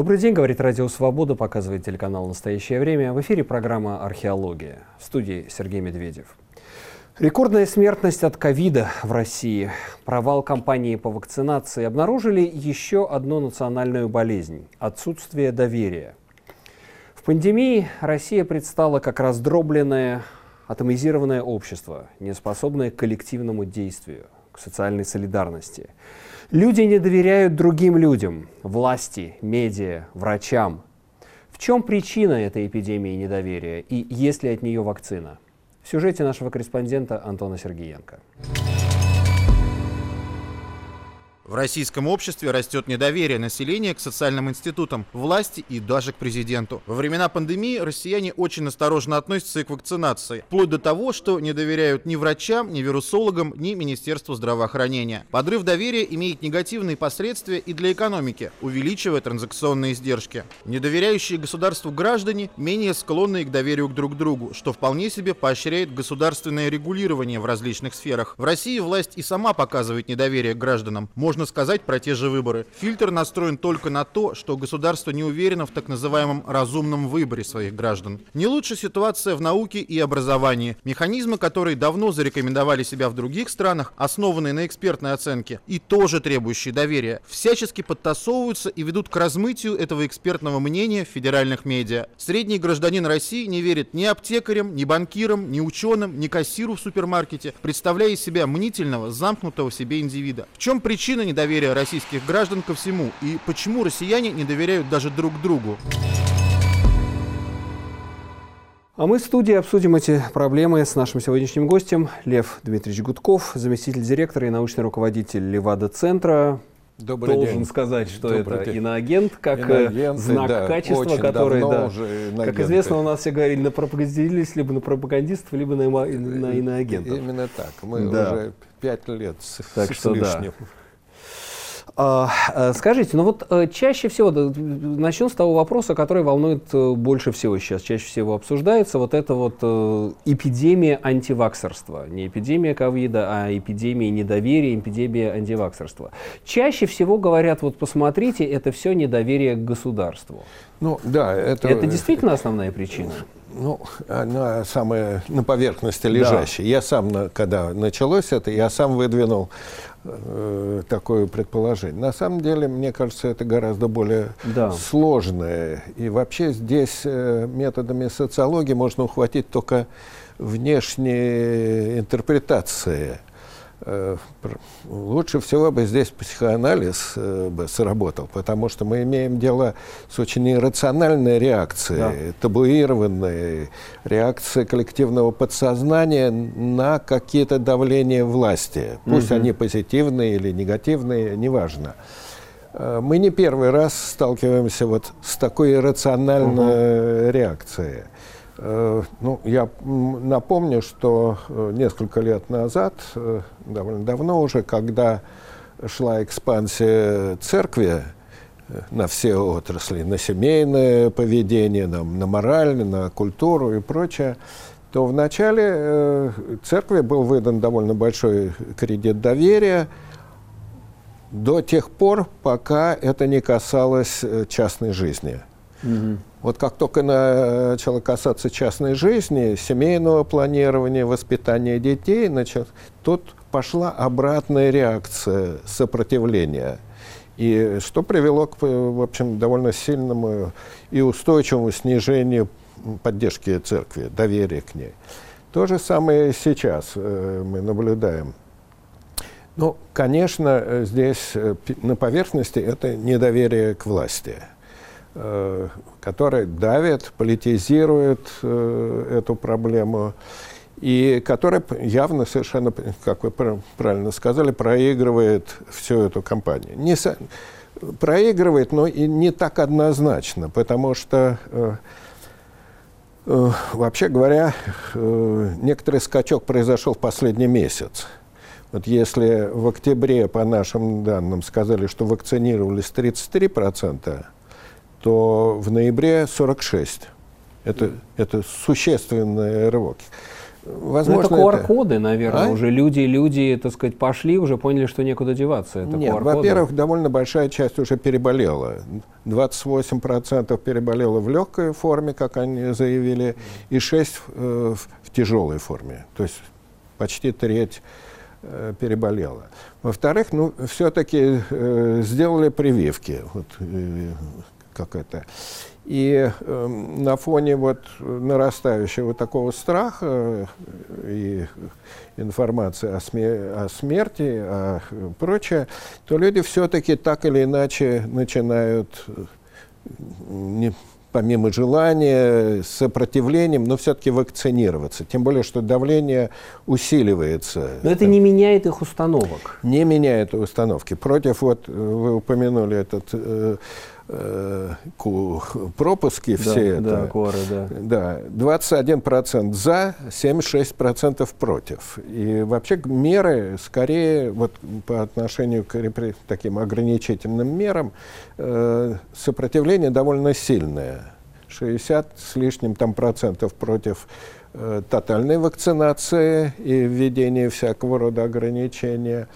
Добрый день, говорит Радио Свобода, показывает телеканал «Настоящее время». В эфире программа «Археология». В студии Сергей Медведев. Рекордная смертность от ковида в России, провал кампании по вакцинации обнаружили еще одну национальную болезнь – отсутствие доверия. В пандемии Россия предстала как раздробленное, атомизированное общество, неспособное к коллективному действию, к социальной солидарности – Люди не доверяют другим людям, власти, медиа, врачам. В чем причина этой эпидемии недоверия и есть ли от нее вакцина? В сюжете нашего корреспондента Антона Сергеенко. В российском обществе растет недоверие населения к социальным институтам, власти и даже к президенту. Во времена пандемии россияне очень осторожно относятся к вакцинации, вплоть до того, что не доверяют ни врачам, ни вирусологам, ни Министерству здравоохранения. Подрыв доверия имеет негативные последствия и для экономики, увеличивая транзакционные издержки. Недоверяющие государству граждане менее склонны к доверию к друг другу, что вполне себе поощряет государственное регулирование в различных сферах. В России власть и сама показывает недоверие к гражданам. Можно можно сказать про те же выборы. Фильтр настроен только на то, что государство не уверено в так называемом разумном выборе своих граждан. Не лучше ситуация в науке и образовании. Механизмы, которые давно зарекомендовали себя в других странах, основанные на экспертной оценке и тоже требующие доверия, всячески подтасовываются и ведут к размытию этого экспертного мнения в федеральных медиа. Средний гражданин России не верит ни аптекарям, ни банкирам, ни ученым, ни кассиру в супермаркете, представляя из себя мнительного, замкнутого в себе индивида. В чем причина недоверия российских граждан ко всему и почему россияне не доверяют даже друг другу. А мы в студии обсудим эти проблемы с нашим сегодняшним гостем Лев Дмитриевич Гудков, заместитель директора и научный руководитель Левада-центра. Добрый Должен день. сказать, что Добрый это день. иноагент, как э, Иноагенты, знак да, качества, который, да, уже как известно, у нас все говорили на пропагандистов, либо на пропагандистов, либо на, на иноагентов. Именно так. Мы да. уже пять лет с, так с что, лишним. Да. А, э, скажите, ну вот э, чаще всего, начнем с того вопроса, который волнует э, больше всего сейчас, чаще всего обсуждается, вот это вот эпидемия антиваксерства. Не эпидемия ковида, а эпидемия недоверия, эпидемия антиваксерства. Чаще всего говорят, вот посмотрите, это все недоверие к государству. Ну да, это... Это действительно основная причина? Ну, она самая на поверхности лежащая. Да. Я сам, когда началось это, я сам выдвинул э, такое предположение. На самом деле, мне кажется, это гораздо более да. сложное. И вообще здесь э, методами социологии можно ухватить только внешние интерпретации лучше всего бы здесь психоанализ э, бы сработал, потому что мы имеем дело с очень иррациональной реакцией, да. табуированной реакцией коллективного подсознания на какие-то давления власти. Пусть угу. они позитивные или негативные, неважно. Э, мы не первый раз сталкиваемся вот с такой иррациональной угу. реакцией. Э, ну, я напомню, что э, несколько лет назад, э, довольно давно уже, когда шла экспансия церкви на все отрасли, на семейное поведение, на, на мораль, на культуру и прочее, то вначале церкви был выдан довольно большой кредит доверия до тех пор, пока это не касалось частной жизни. Угу. Вот как только начало касаться частной жизни, семейного планирования, воспитания детей, значит, тут пошла обратная реакция сопротивления. И что привело к, в общем, довольно сильному и устойчивому снижению поддержки церкви, доверия к ней. То же самое сейчас э, мы наблюдаем. Ну, конечно, здесь э, на поверхности это недоверие к власти – Э, который давит, политизирует э, эту проблему и который явно совершенно, как вы правильно сказали, проигрывает всю эту кампанию. Не со, проигрывает, но и не так однозначно, потому что э, э, вообще говоря, э, некоторый скачок произошел в последний месяц. Вот если в октябре, по нашим данным, сказали, что вакцинировались 33 процента, то в ноябре 46. Это, это существенный рывок. возможно, ну, это QR-коды, наверное, а? уже люди, люди, так сказать, пошли, уже поняли, что некуда деваться. Это Нет, во-первых, довольно большая часть уже переболела. 28% переболело в легкой форме, как они заявили, и 6% э, в тяжелой форме. То есть почти треть э, переболела. Во-вторых, ну, все-таки э, сделали прививки. Вот, э, как это. И э, на фоне вот нарастающего такого страха э, и информации о, смер о смерти, о прочее, то люди все-таки так или иначе начинают э, не, помимо желания, сопротивлением, но все-таки вакцинироваться. Тем более, что давление усиливается. Но это не меняет их установок. Не меняет установки. Против, вот вы упомянули этот э, э, пропуски да, все это. Да, коры, да. Да, 21% за, 76% против. И вообще меры скорее вот по отношению к таким ограничительным мерам э, сопротивление довольно сильное. 60 с лишним там процентов против э, тотальной вакцинации и введения всякого рода ограничения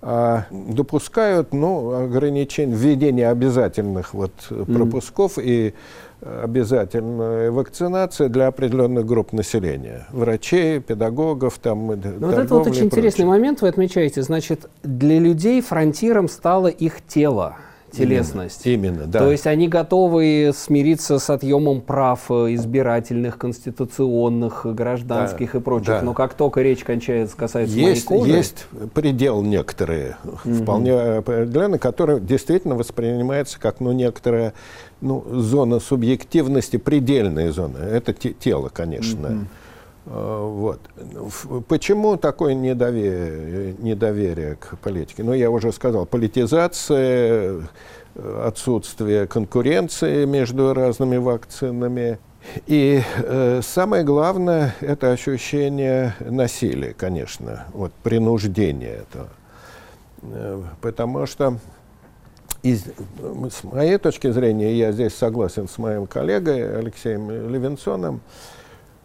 допускают ну, ограничение, введение обязательных вот, пропусков mm. и обязательная вакцинация для определенных групп населения. Врачей, педагогов, там, Но ну, вот это вот очень интересный момент вы отмечаете. Значит, для людей фронтиром стало их тело телесность. Именно, именно да. То есть они готовы смириться с отъемом прав э, избирательных, конституционных, гражданских да, и прочих. Да. Но как только речь кончается, касается есть, моей кожи... Есть предел некоторые, угу. вполне определенный, который действительно воспринимается как ну, некоторая ну, зона субъективности, предельная зона. Это тело, конечно. Угу. Вот. Почему такое недоверие, недоверие к политике? Ну, я уже сказал, политизация, отсутствие конкуренции между разными вакцинами. И э, самое главное – это ощущение насилия, конечно, вот, принуждения этого. Э, потому что из, с моей точки зрения, я здесь согласен с моим коллегой Алексеем Левинсоном, Э,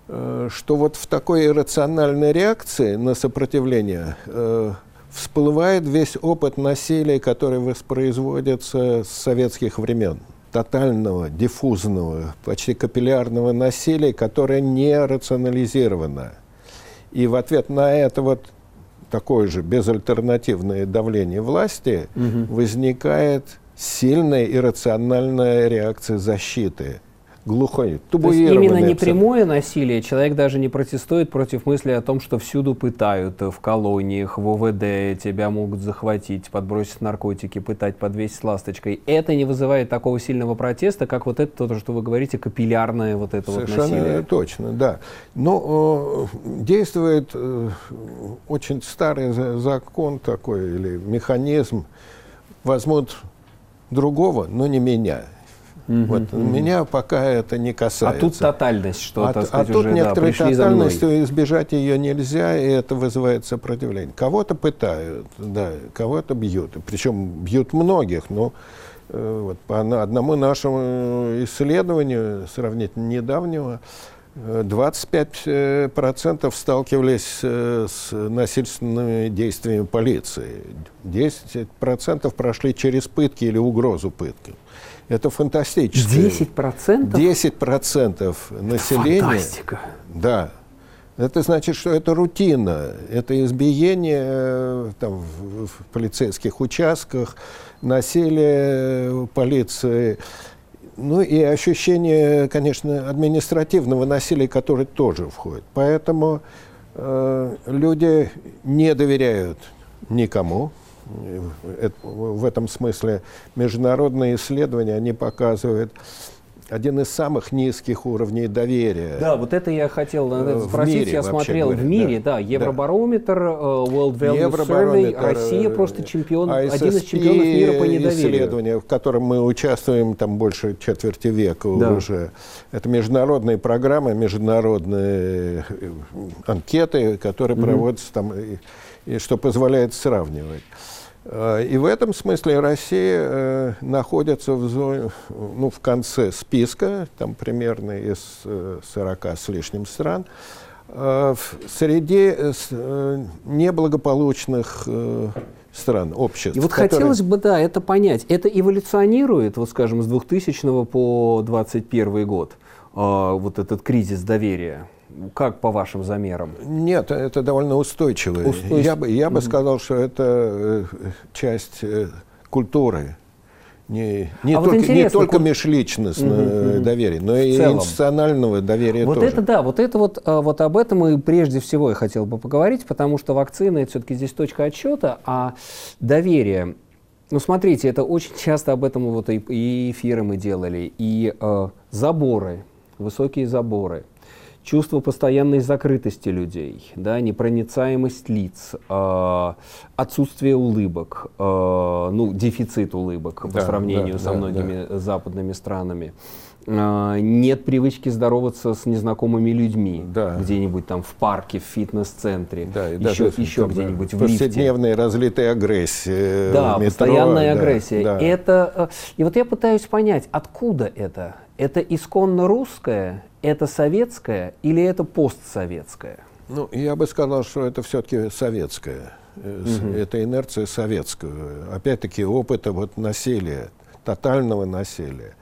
что вот в такой иррациональной реакции на сопротивление э, всплывает весь опыт насилия, который воспроизводится с советских времен. Тотального, диффузного, почти капиллярного насилия, которое не рационализировано. И в ответ на это вот такое же безальтернативное давление власти угу. возникает сильная иррациональная реакция защиты – глухой, табуированный. именно не прямое насилие, человек даже не протестует против мысли о том, что всюду пытают, в колониях, в ОВД, тебя могут захватить, подбросить наркотики, пытать, подвесить ласточкой. Это не вызывает такого сильного протеста, как вот это, то, что вы говорите, капиллярное вот это Совершенно вот насилие. точно, да. Но э, действует э, очень старый закон такой, или механизм, возьмут другого, но не меня. Угу, вот. угу. Меня пока это не касается. А тут тотальность, что, а, так сказать, а тут уже, некоторая да, тотальность, избежать ее нельзя, и это вызывает сопротивление. Кого-то пытают, да, кого-то бьют. Причем бьют многих, но э, вот, по одному нашему исследованию, сравнительно недавнего, 25% э, сталкивались э, с насильственными действиями полиции. 10% прошли через пытки или угрозу пытки. Это фантастически. 10%? 10% населения. Фантастика. Да. Это значит, что это рутина, это избиение э, там, в, в полицейских участках, насилие полиции, ну и ощущение, конечно, административного насилия, которое тоже входит. Поэтому э, люди не доверяют никому, в этом смысле международные исследования, они показывают один из самых низких уровней доверия. Да, вот это я хотел э, спросить. Мире, я смотрел говоря, в мире, да, да Евробарометр, да. World Value Survey, Россия э, просто чемпион, ISSP один из чемпионов мира по недоверию. исследование, в котором мы участвуем там больше четверти века да. уже. Это международные программы, международные э, анкеты, которые угу. проводятся там, и, и что позволяет сравнивать. Э, и в этом смысле Россия э, находится в, зоне, ну, в конце списка, там примерно из 40 э, с лишним стран. среди неблагополучных стран, обществ. И вот которые... хотелось бы, да, это понять. Это эволюционирует, вот скажем, с 2000 по 2021 год, вот этот кризис доверия? Как по вашим замерам? Нет, это довольно устойчивый. Устойчив... Я, бы, я бы сказал, что это часть культуры не, не, а только, вот не только межличностное угу, доверие, но и институционального доверия вот тоже. это да, вот это вот, а, вот об этом и прежде всего я хотел бы поговорить, потому что вакцины это все-таки здесь точка отсчета, а доверие, ну смотрите, это очень часто об этом вот и, и эфиры мы делали, и э, заборы, высокие заборы, чувство постоянной закрытости людей, да, непроницаемость лиц, э, отсутствие улыбок, э, ну, дефицит улыбок да, по сравнению да, со да, многими да. западными странами. Э, нет привычки здороваться с незнакомыми людьми да. где-нибудь там в парке, в фитнес-центре, да, еще, еще где-нибудь в лифте. Повседневная разлитая агрессия. Да, метро, постоянная да, агрессия. Да. Это, э, и вот я пытаюсь понять, откуда это? Это исконно русское это советское или это постсоветское? Ну, я бы сказал, что это все-таки советское. Угу. Это инерция советского. Опять-таки опыта вот насилия, тотального насилия.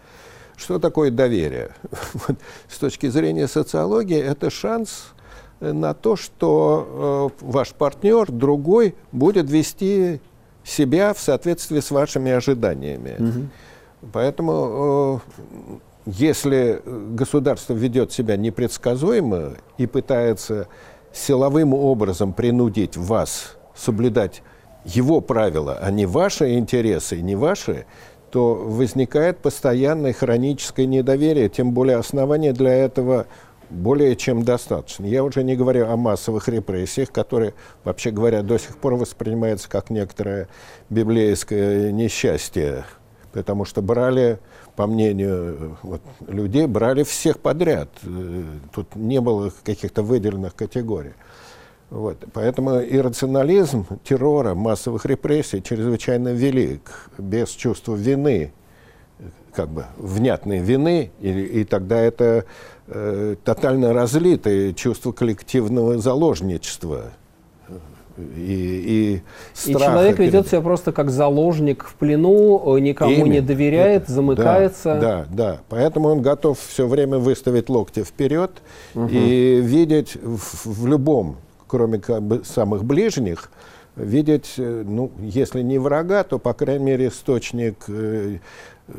Что такое доверие? Вот, с точки зрения социологии, это шанс э, на то, что э, ваш партнер, другой, будет вести себя в соответствии с вашими ожиданиями. Угу. Поэтому э, если государство ведет себя непредсказуемо и пытается силовым образом принудить вас соблюдать его правила, а не ваши интересы, не ваши, то возникает постоянное хроническое недоверие, тем более основания для этого более чем достаточно. Я уже не говорю о массовых репрессиях, которые, вообще говоря, до сих пор воспринимаются как некоторое библейское несчастье, потому что брали по мнению вот, людей, брали всех подряд. Э, тут не было каких-то выделенных категорий. Вот. Поэтому иррационализм террора, массовых репрессий чрезвычайно велик. Без чувства вины, как бы внятной вины, и, и тогда это э, тотально разлитое чувство коллективного заложничества и, и И человек перед... ведет себя просто как заложник в плену, э, никому Именно. не доверяет, Это, замыкается. Да, да, да. Поэтому он готов все время выставить локти вперед угу. и видеть в, в любом, кроме как бы самых ближних, видеть, э, ну, если не врага, то, по крайней мере, источник э,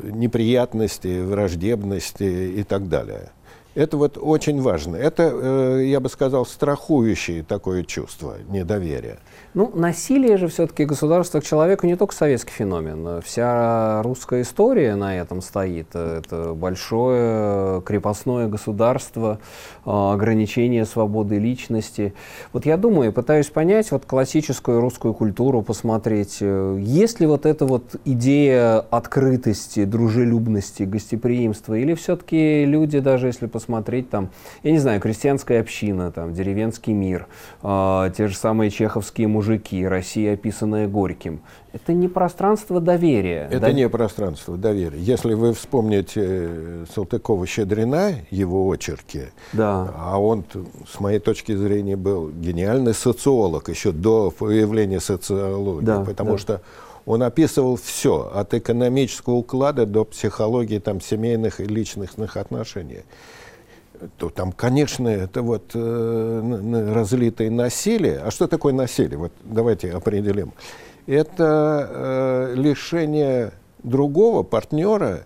неприятности, враждебности и так далее. Это вот очень важно. Это, э, я бы сказал, страхующее такое чувство недоверия. Ну, насилие же все-таки государство к человеку не только советский феномен. Вся русская история на этом стоит. Это большое крепостное государство, а, ограничение свободы личности. Вот я думаю, пытаюсь понять вот классическую русскую культуру, посмотреть, есть ли вот эта вот идея открытости, дружелюбности, гостеприимства, или все-таки люди, даже если посмотреть там, я не знаю, крестьянская община, там, деревенский мир, э, те же самые чеховские мужики, мужики, Россия, описанная Горьким. Это не пространство доверия. Это да? не пространство доверия. Если вы вспомните э, Салтыкова-Щедрина, его очерки, да. а он, с моей точки зрения, был гениальный социолог еще до появления социологии, да, потому да. что он описывал все, от экономического уклада до психологии там, семейных и личностных отношений то там, конечно, это вот э, разлитое насилие. А что такое насилие? Вот давайте определим. Это э, лишение другого партнера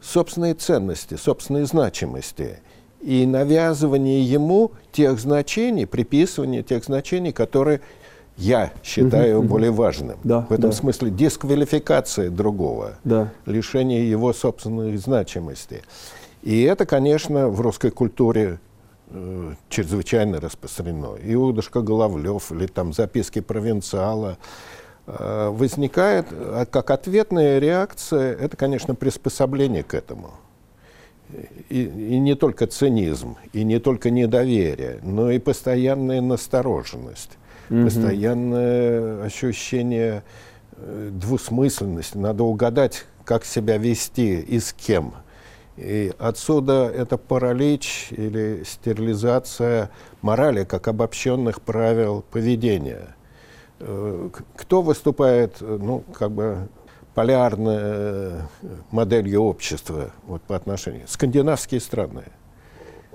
собственной ценности, собственной значимости и навязывание ему тех значений, приписывание тех значений, которые я считаю угу, более важным. Да, в этом да. смысле дисквалификация другого, да. лишение его собственной значимости. И это, конечно, в русской культуре э, чрезвычайно распространено. Иудушка Головлев или там записки провинциала э, возникает э, как ответная реакция, это, конечно, приспособление к этому. И, и не только цинизм, и не только недоверие, но и постоянная настороженность, mm-hmm. постоянное ощущение э, двусмысленности. Надо угадать, как себя вести и с кем – И отсюда это паралич или стерилизация морали как обобщенных правил поведения. Э, кто выступает, ну, как бы полярной моделью общества вот, по отношению? Скандинавские страны,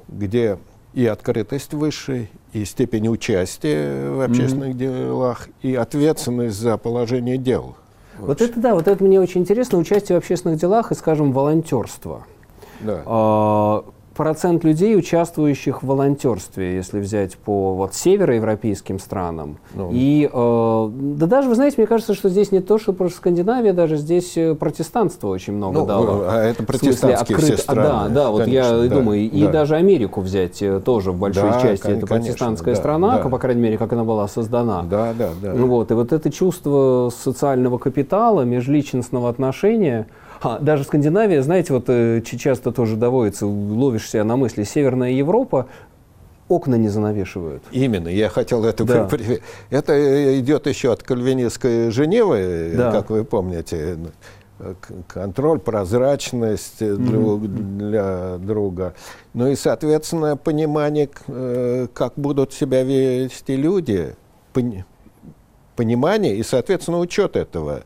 где и открытость выше, и степень участия в общественных mm-hmm. делах, и ответственность за положение дел. Вот это да, вот это мне очень интересно, участие в общественных делах и, скажем, волонтерство. Да. А, процент людей, участвующих в волонтерстве, если взять по вот североевропейским странам. Ну. И э, да даже, вы знаете, мне кажется, что здесь не то, что про Скандинавия, даже здесь э, протестанство очень много ну, дало. А это протестантские открыт... все страны. Да, да, вот конечно, я да, думаю, да. и даже Америку взять э, тоже в большой да, части это протестантская да, страна, да. по крайней мере, как она была создана. Да, да, да. Вот, и вот это чувство социального капитала, межличностного отношения, а, даже Скандинавия, знаете, вот э, часто тоже доводится, ловишь себя на мысли, Северная Европа, окна не занавешивают. Именно, я хотел это да. Это э, идет еще от кальвинистской Женевы, да. как вы помните. Контроль, прозрачность mm-hmm. для друга. Ну и, соответственно, понимание, э, как будут себя вести люди, понимание и, соответственно, учет этого.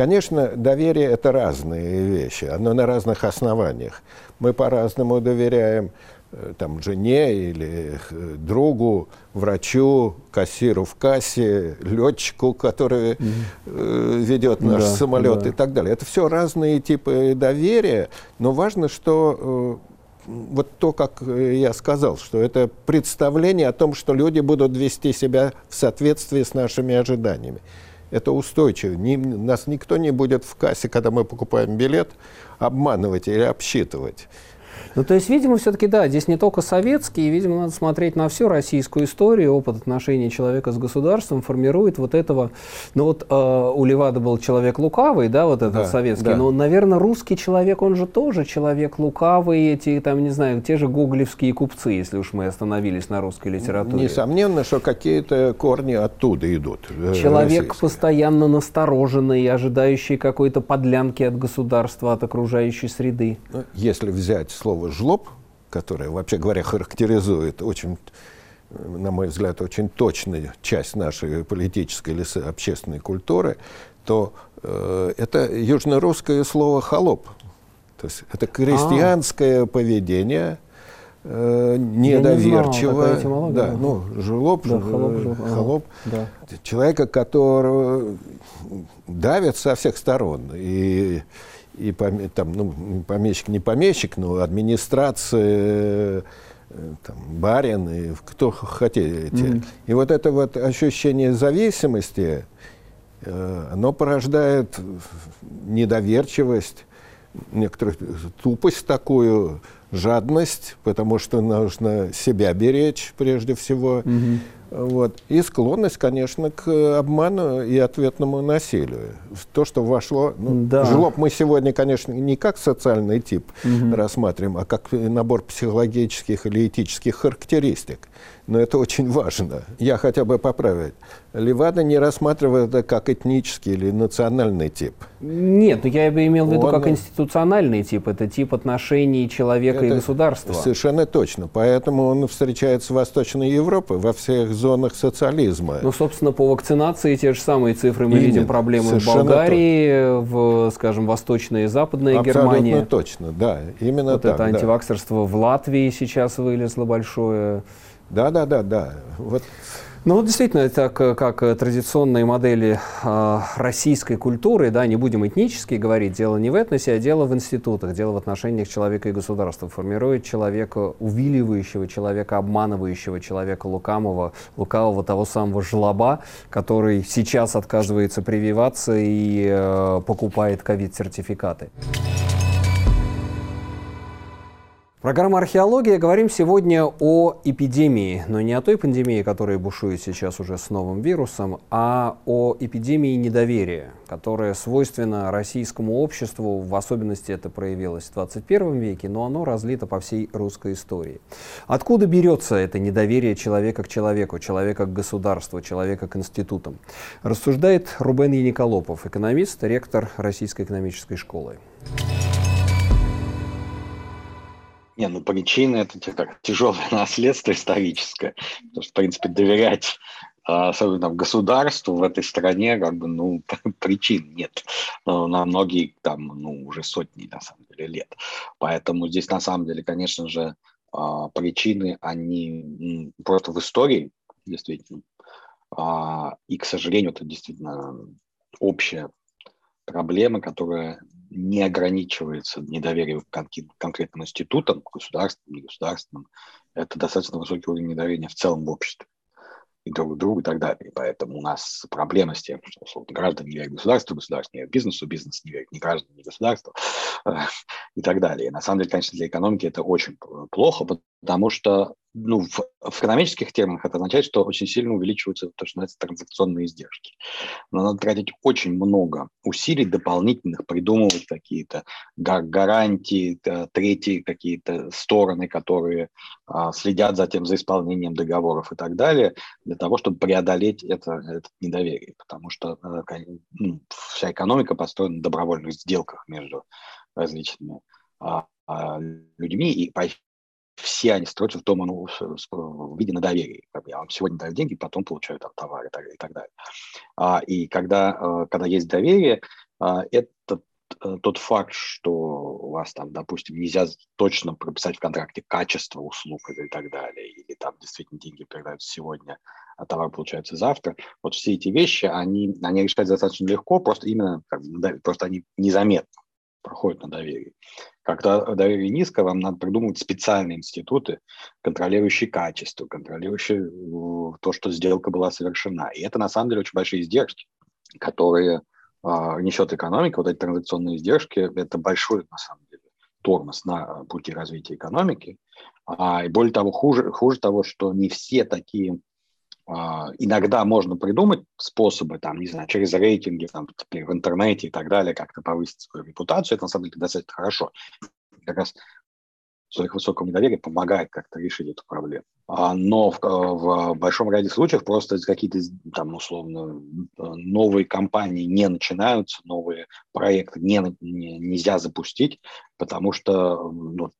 Конечно, доверие – это разные вещи, оно на разных основаниях. Мы по-разному доверяем э, там, жене или э, другу, врачу, кассиру в кассе, летчику, который mm-hmm. ведет наш да, самолет да. и так далее. Это все разные типы доверия, но важно, что вот то, как я сказал, что это представление о том, что люди будут вести себя в соответствии с нашими ожиданиями это устойчиво. Ни, нас никто не будет в кассе, когда мы покупаем билет, обманывать или обсчитывать. Ну, то есть, видимо, все-таки, да, здесь не только советские, видимо, надо смотреть на всю российскую историю, опыт отношений человека с государством формирует вот этого, ну вот э, у Левада был человек лукавый, да, вот этот да, советский, да. но, наверное, русский человек, он же тоже человек лукавый, эти, там, не знаю, те же гоголевские купцы, если уж мы остановились на русской литературе. Несомненно, что какие-то корни оттуда идут. Э, человек российские. постоянно настороженный, ожидающий какой-то подлянки от государства, от окружающей среды. Ну, если взять слово слово «жлоб», которое, вообще говоря, характеризует очень, на мой взгляд, очень точную часть нашей политической или общественной культуры, то э, это южно-русское слово «холоп». То есть это крестьянское а. поведение, э, недоверчиво. Не знал, да, ну, жлоб, да, холоп, жлоб, холоп. Да. Человека, которого давят со всех сторон. И и там, ну, помещик не помещик, но администрация, э, там, барин, и кто хотите. Mm-hmm. И вот это вот ощущение зависимости, э, оно порождает недоверчивость, некоторую тупость такую, жадность, потому что нужно себя беречь прежде всего. Mm-hmm. Вот. И склонность, конечно, к обману и ответному насилию. То, что вошло... Ну, да. Жлоб мы сегодня, конечно, не как социальный тип угу. рассматриваем, а как набор психологических или этических характеристик но это очень важно. Я хотя бы поправить. Левада не рассматривает это как этнический или национальный тип. Нет, я бы имел в виду Он... как институциональный тип. Это тип отношений человека это и государства. Совершенно точно. Поэтому он встречается в Восточной Европе, во всех зонах социализма. Ну, собственно, по вакцинации те же самые цифры мы Именно. видим проблемы Совершенно в Болгарии, в, скажем, Восточная и Западная Абсолютно Германия. Абсолютно точно, да. Именно вот так. это антиваксерство да. в Латвии сейчас вылезло большое. Да, да, да, да. Вот. Ну вот действительно, это как, как традиционные модели э, российской культуры, да, не будем этнически говорить, дело не в этносе, а дело в институтах, дело в отношениях человека и государства. Формирует человека увиливающего, человека обманывающего, человека лукавого, лукавого того самого жлоба, который сейчас отказывается прививаться и э, покупает ковид-сертификаты. Программа «Археология». Говорим сегодня о эпидемии, но не о той пандемии, которая бушует сейчас уже с новым вирусом, а о эпидемии недоверия, которая свойственна российскому обществу, в особенности это проявилось в 21 веке, но оно разлито по всей русской истории. Откуда берется это недоверие человека к человеку, человека к государству, человека к институтам? Рассуждает Рубен Яниколопов, экономист, ректор Российской экономической школы. Не, ну причины это как тяжелое наследство историческое. Потому что, в принципе, доверять а, особенно в государству в этой стране как бы ну причин нет. На многие там ну уже сотни на самом деле лет. Поэтому здесь на самом деле конечно же а, причины они просто в истории действительно. А, и к сожалению это действительно общая проблема которая не ограничивается недоверием к конкретным институтам государственным негосударственным это достаточно высокий уровень недоверия в целом в обществе и друг другу и так далее. Поэтому у нас проблема с тем, что условно, граждане не верят государству, государство не верит бизнесу, бизнес не верит ни гражданам, ни государству э, и так далее. На самом деле, конечно, для экономики это очень плохо, потому что ну, в, в экономических терминах это означает, что очень сильно увеличиваются то, что называется транзакционные издержки. Но надо тратить очень много усилий дополнительных, придумывать какие-то гарантии, третьи какие-то стороны, которые а, следят за тем, за исполнением договоров и так далее, для того, чтобы преодолеть это, это недоверие. Потому что а, ну, вся экономика построена на добровольных сделках между различными а, а людьми, и по все они строятся в том ну, в виде на доверии. Как бы я вам сегодня даю деньги, потом получаю там товар и так, и так далее. А, и когда, э, когда есть доверие, а, это э, тот факт, что у вас там, допустим, нельзя точно прописать в контракте качество услуг и так далее, или там действительно деньги передаются сегодня, а товар получается завтра. Вот все эти вещи, они, они решать достаточно легко, просто именно, как, просто они незаметны проходят на доверии. Когда доверие низко, вам надо придумывать специальные институты, контролирующие качество, контролирующие э, то, что сделка была совершена. И это на самом деле очень большие издержки, которые а, несет экономика. Вот эти транзакционные издержки – это большой, на самом деле, тормоз на пути развития экономики. А, и более того, хуже, хуже того, что не все такие иногда можно придумать способы, там, не знаю, через рейтинги, там, в интернете и так далее, как-то повысить свою репутацию. Это на самом деле достаточно хорошо. Как раз человек высокого недоверия помогает как-то решить эту проблему. А, но в, в большом ряде случаев просто какие-то там условно новые компании не начинаются, новые проекты не, не, нельзя запустить, потому что ну,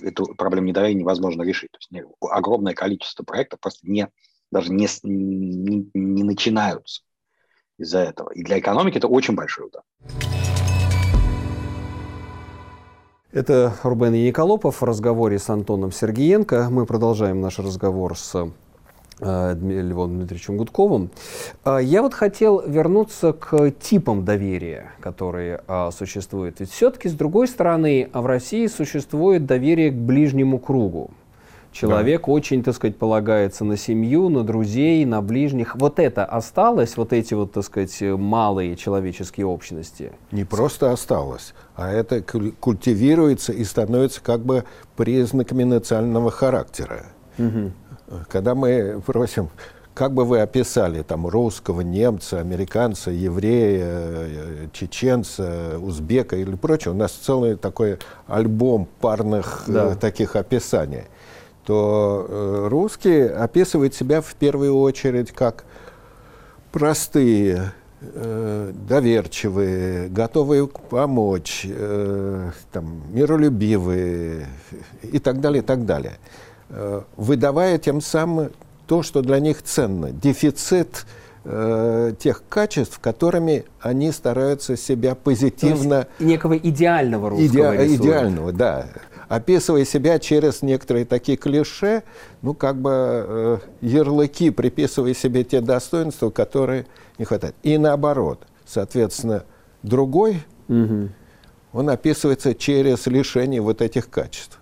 эту проблему недоверия невозможно решить. То есть огромное количество проектов просто не, даже не, не, не начинаются из-за этого. И для экономики это очень большой удар. Это Рубен Яниколопов в разговоре с Антоном Сергеенко. Мы продолжаем наш разговор с э, Львом Дмитриевичем Гудковым. Э, я вот хотел вернуться к типам доверия, которые э, существуют. Ведь все-таки, с другой стороны, в России существует доверие к ближнему кругу. Человек да. очень, так сказать, полагается на семью, на друзей, на ближних. Вот это осталось, вот эти вот, так сказать, малые человеческие общности? Не просто осталось, а это культивируется и становится как бы признаками национального характера. Угу. Когда мы просим, как бы вы описали там русского, немца, американца, еврея, э, чеченца, узбека или прочее, у нас целый такой альбом парных да. э, таких описаний то э, русские описывают себя в первую очередь как простые, э, доверчивые, готовые помочь, э, там, миролюбивые и так далее, и так далее. Э, выдавая тем самым то, что для них ценно, дефицит э, тех качеств, которыми они стараются себя позитивно... То есть некого идеального русского иде, Идеального, да описывая себя через некоторые такие клише, ну, как бы э, ярлыки, приписывая себе те достоинства, которые не хватает. И наоборот, соответственно, другой, угу. он описывается через лишение вот этих качеств.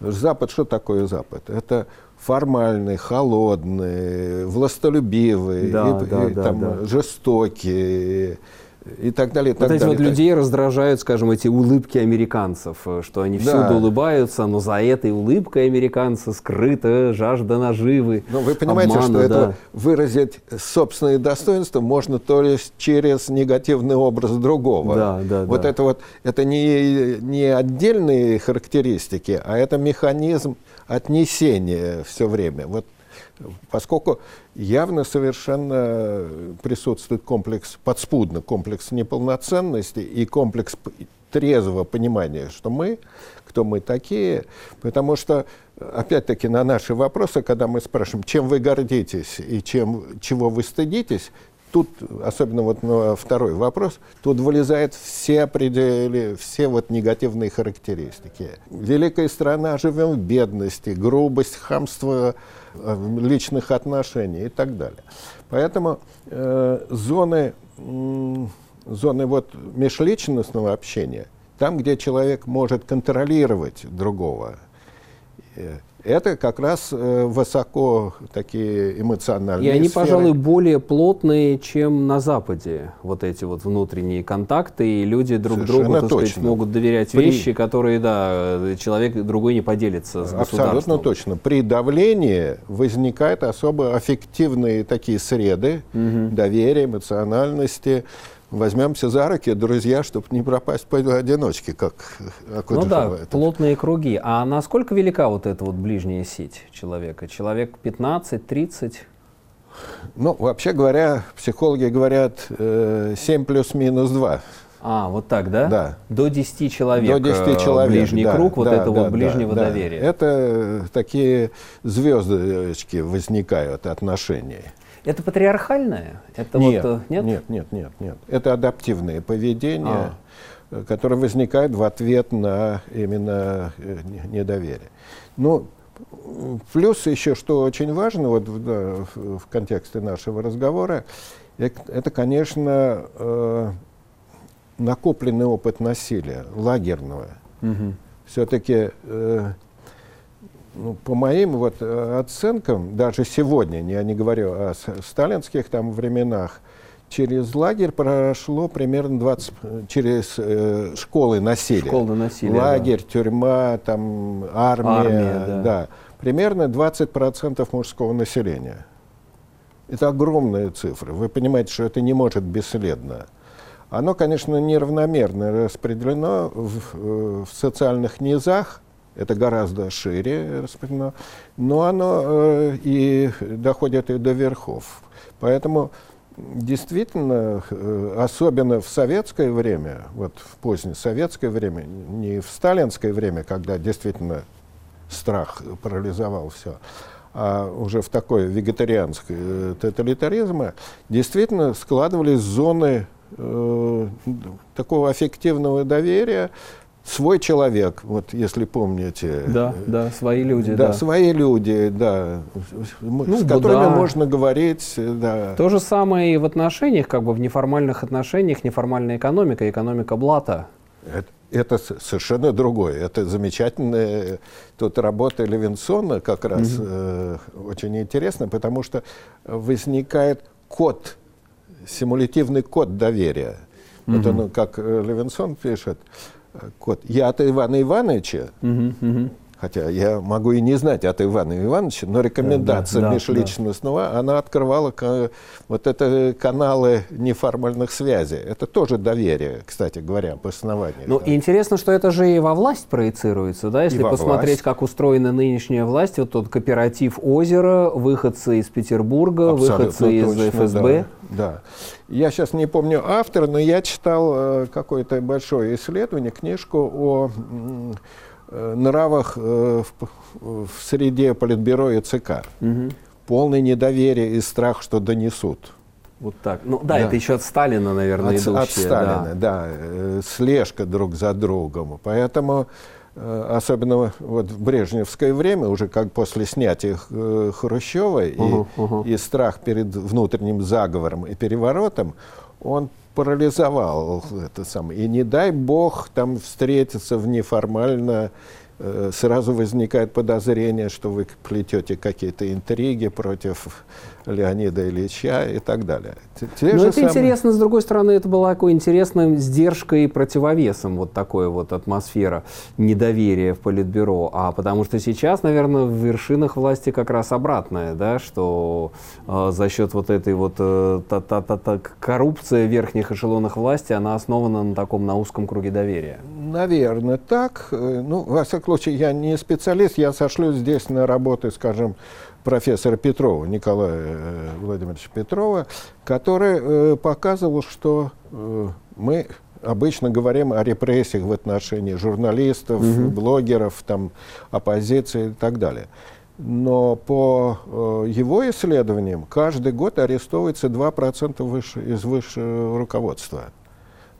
Запад, что такое Запад? Это формальный, холодный, властолюбивый, да, и, да, и, да, там, да. жестокий, и так далее. И так вот эти вот людей раздражают, скажем, эти улыбки американцев, э, что они всюду да. улыбаются, но за этой улыбкой американца скрыта жажда наживы. Но вы понимаете, обмана, что да. это выразить собственные достоинства можно только через негативный образ другого. Да, да, вот да. это вот, это не, не отдельные характеристики, а это механизм отнесения все время. Вот Поскольку явно совершенно присутствует комплекс, подспудно комплекс неполноценности и комплекс трезвого понимания, что мы, кто мы такие, потому что, опять-таки, на наши вопросы, когда мы спрашиваем, чем вы гордитесь и чем, чего вы стыдитесь, тут, особенно вот на второй вопрос, тут вылезают все пределы, все вот негативные характеристики. Великая страна, живем в бедности, грубость, хамство э, личных отношений и так далее. Поэтому э, зоны, э, зоны вот межличностного общения, там, где человек может контролировать другого, э, это как раз э, высоко такие эмоциональные И они, сферы. пожалуй, более плотные, чем на Западе, вот эти вот внутренние контакты, и люди друг Совершенно другу, так точно. сказать, могут доверять При- вещи, которые, да, человек другой не поделится с Абсолютно точно. При давлении возникают особо аффективные такие среды доверия, эмоциональности. Возьмемся за руки, друзья, чтобы не пропасть по одиночке, как Ну Акуджава. да, Это- плотные круги. А насколько велика вот эта вот ближняя сеть человека? Человек 15-30? Ну, вообще говоря, психологи говорят э, 7 плюс-минус 2. А, вот так, да? Да. До 10 человек. До 10 э, человек. Ближний да, круг вот да, этого да, вот ближнего да, да. доверия. Это такие звездочки возникают отношений. Это патриархальное? Это нет, вот, э, нет? нет, нет, нет, нет. Это адаптивное поведение, А. э, которое возникает в ответ на именно э, не- недоверие. Ну, плюс еще, что очень важно вот в, в- контексте нашего разговора, это, конечно, э, накопленный опыт насилия, лагерного. Мгм. Все-таки, э, ну, по моим вот э, оценкам, даже сегодня, я не говорю о сталинских там временах, через лагерь прошло примерно 20, э, через э, школы насилия. Школы насилия, Лагерь, тюрьма, там, армия, Армия, да. Примерно 20% мужского населения. Это огромные цифры. Вы понимаете, что это не может бесследно. Оно, конечно, неравномерно распределено в, э, в социальных низах, это гораздо шире распределено, но оно э, и доходит и до верхов. Поэтому действительно, э, особенно в советское время, вот в позднее советское время, не в сталинское время, когда действительно страх парализовал все, а уже в такой вегетарианской э, тоталитаризме, действительно складывались зоны э, такого аффективного доверия, свой человек, вот если помните. Да, да, свои люди, да, да. свои люди, да, Ну, с которыми да. можно говорить, да. То же самое и в отношениях, как бы в неформальных отношениях, неформальная экономика, экономика блата. Это, это совершенно другое. Это замечательная тут работа Левинсона как раз э, очень интересно, потому что возникает код, симулятивный код доверия. Вот он, как э, Левинсон пишет, э, код «Я от Ивана Ивановича», Мгм, мгм. Хотя я могу и не знать от Ивана Ивановича, но рекомендация Да, да, да, межличностного, она открывала вот это каналы неформальных связей. Это тоже доверие, кстати говоря, по основанию. Ну, да. и интересно, что это же и во власть проецируется, да? Если посмотреть, власть. как устроена нынешняя власть, вот тот кооператив «Озеро», выходцы из Петербурга, Абсолютно выходцы из точно, ФСБ. Да, да. Я сейчас не помню автора, но я читал э, какое-то большое исследование, книжку о э, нравах э, в, в среде Политбюро и ЦК. Мгм. Полное недоверие и страх, что донесут. Вот так. Ну да, Да. это еще от Сталина, наверное, От, идущее. от Сталина, да. да, э, слежка друг за другом. Поэтому, э, особенно вот в брежневское время, уже как после снятия э, Хрущева и, Мгм, мгм. и страх перед внутренним заговором и переворотом, он парализовал это самое. И не дай бог там встретиться в неформально, э, сразу возникает подозрение, что вы плетете какие-то интриги против Леонида Ильича и так далее. Те- Но же это самые- интересно, с другой стороны, это была такой интересным сдержкой и противовесом вот такой вот атмосфера недоверия в Политбюро. А потому что сейчас, наверное, в вершинах власти как раз обратное, да, что э, за счет вот этой вот э, та-та-та-та коррупции в верхних эшелонах власти, она основана на таком на узком круге доверия. Наверное, так. Э, Ну, во всяком всяком случае, я не специалист, я сошлюсь здесь на работы, скажем, профессора Петрова, Николая э, Владимировича Петрова, который э, показывал, что э, мы обычно говорим о репрессиях в отношении журналистов, угу. блогеров, там, оппозиции и так далее. Но по его исследованиям каждый год арестовывается 2% выше, из высшего руководства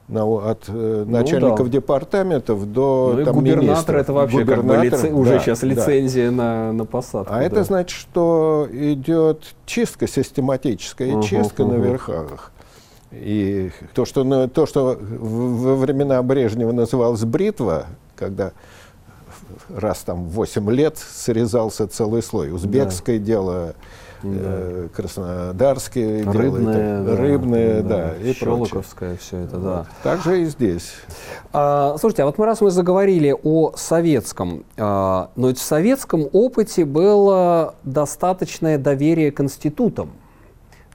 на, от э, ну, начальников да. департаментов до ну, там, губернатор министров. это вообще губернатор, как бы лице, уже да, сейчас лицензия да. на, на посадку. А да. это значит, что идет чистка систематическая, uh-huh, чистка uh-huh. на верхах. И то, что, то, что во времена Брежнева называлось бритва, когда раз там 8 лет срезался целый слой. Узбекское да. дело, да. Краснодарские рыбные, да, рыбные, да, да, и Щелоковское все это, да. Вот. Также и здесь. А, слушайте, а вот мы раз мы заговорили о советском, а, но ведь в советском опыте было достаточное доверие к институтам.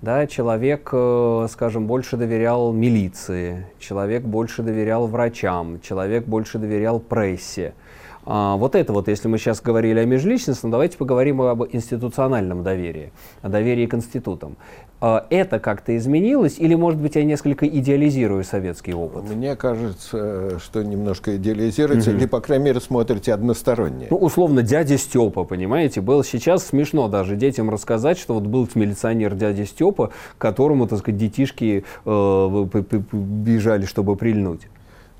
Да, человек, э, скажем, больше доверял милиции, человек больше доверял врачам, человек больше доверял прессе. А, вот это вот, если мы сейчас говорили о межличностном, давайте поговорим об институциональном доверии, о доверии к институтам. А, это как-то изменилось или, может быть, я несколько идеализирую советский опыт? Мне кажется, что немножко идеализируется, угу. или, по крайней мере, смотрите односторонне. Ну, условно, дядя Степа, понимаете, был сейчас смешно даже детям рассказать, что вот был милиционер дядя Степа, к которому, так сказать, детишки э, бежали, чтобы прильнуть.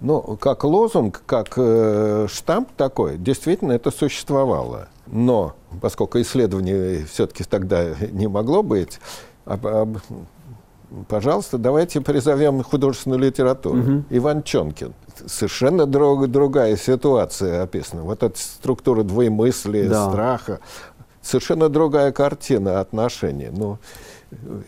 Ну, как лозунг, как э, штамп такой, действительно это существовало. Но, поскольку исследований все-таки тогда не могло быть, об, об, пожалуйста, давайте призовем художественную литературу. Угу. Иван Чонкин. Совершенно друг, другая ситуация описана. Вот эта структура двоемыслия, да. страха. Совершенно другая картина отношений. Ну,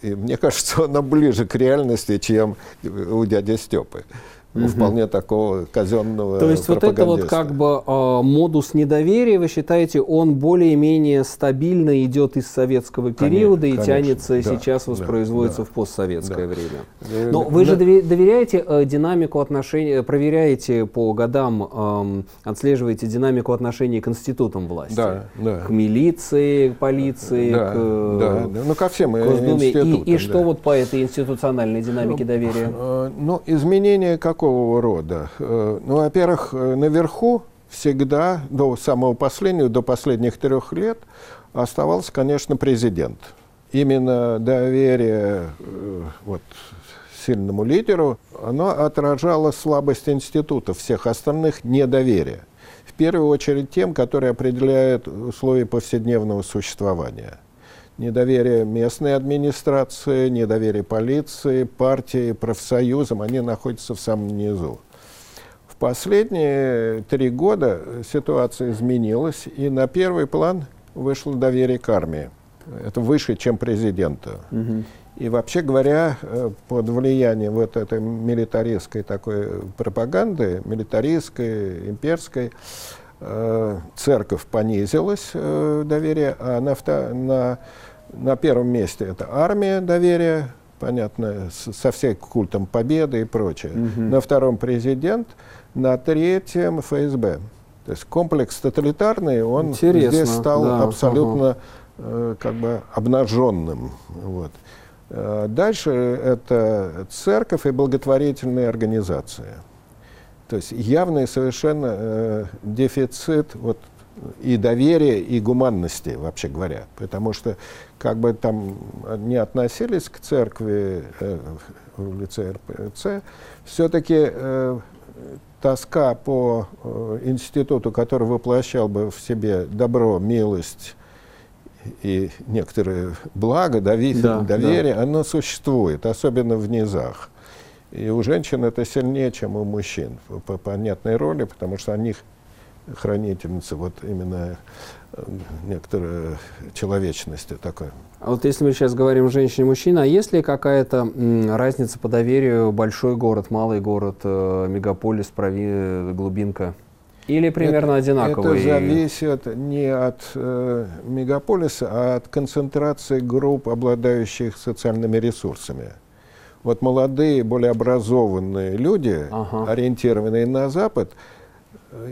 и мне кажется, она ближе к реальности, чем у дяди Степы угу. вполне такого казенного То есть вот это вот как бы э, модус недоверия, вы считаете, он более-менее стабильно идет из советского периода конечно, и тянется да, сейчас воспроизводится да, в постсоветское да. время. Но вы же доверяете э, динамику отношений, проверяете по годам, э, отслеживаете динамику отношений к институтам власти? Да, да. К милиции, к полиции, да, к да, да. Ну, ко всем институтам. И, и что да. вот по этой институциональной динамике доверия? Э, ну, изменение как какого рода? Э, ну, во-первых, э, наверху всегда, до самого последнего, до последних трех лет, оставался, конечно, президент. Именно доверие э, вот, сильному лидеру, оно отражало слабость института, всех остальных недоверие. В первую очередь тем, которые определяют условия повседневного существования – недоверие местной администрации, недоверие полиции, партии, профсоюзам, они находятся в самом низу. В последние три года ситуация изменилась, и на первый план вышло доверие к армии. Это выше, чем президенту. Угу. И вообще говоря, э, под влиянием вот этой милитаристской такой пропаганды, милитаристской, имперской, э, церковь понизилась э, доверие, а на, на на первом месте это армия доверия, понятно, со всей культом победы и прочее. Угу. На втором президент, на третьем ФСБ. То есть комплекс тоталитарный, он Интересно, здесь стал да, абсолютно угу. э, как бы обнаженным. Вот. Э, дальше это церковь и благотворительные организации. То есть явный совершенно э, дефицит вот, и доверия, и гуманности, вообще говоря. Потому что, как бы там не относились к церкви э, в лице РПЦ, все-таки э, тоска по э, институту, который воплощал бы в себе добро, милость и некоторые блага, дови да, доверие, да. оно существует, особенно в низах. И у женщин это сильнее, чем у мужчин, по понятной роли, потому что они хранительница вот именно э, некоторой человечности такой. А вот если мы сейчас говорим и мужчине, а есть ли какая-то разница по доверию большой город, малый город, э, мегаполис, прови... глубинка? Или примерно это, одинаково? Это зависит не от э, мегаполиса, а от концентрации групп, обладающих социальными ресурсами. Вот молодые, более образованные люди, ага. ориентированные на Запад,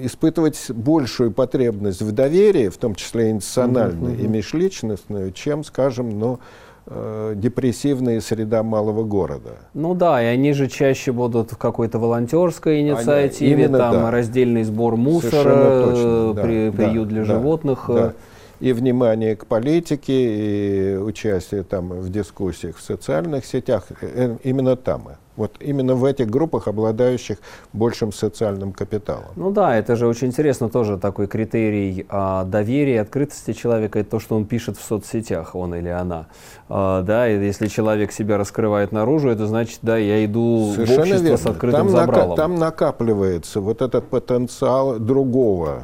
испытывать большую потребность в доверии, в том числе институциональной mm-hmm. и межличностную, чем, скажем, ну, э, депрессивная среда малого города. Ну да, и они же чаще будут в какой-то волонтерской инициативе, они, там да. раздельный сбор мусора, точно, да, при, приют да, для да, животных. Да и внимание к политике, и участие там в дискуссиях в социальных сетях, э, именно там. Вот именно в этих группах, обладающих большим социальным капиталом. Ну да, это же очень интересно тоже такой критерий а, доверия и открытости человека, это то, что он пишет в соцсетях, он или она. А, да, и если человек себя раскрывает наружу, это значит, да, я иду Совершенно в общество верно. с открытым там забралом. Нака- там накапливается вот этот потенциал другого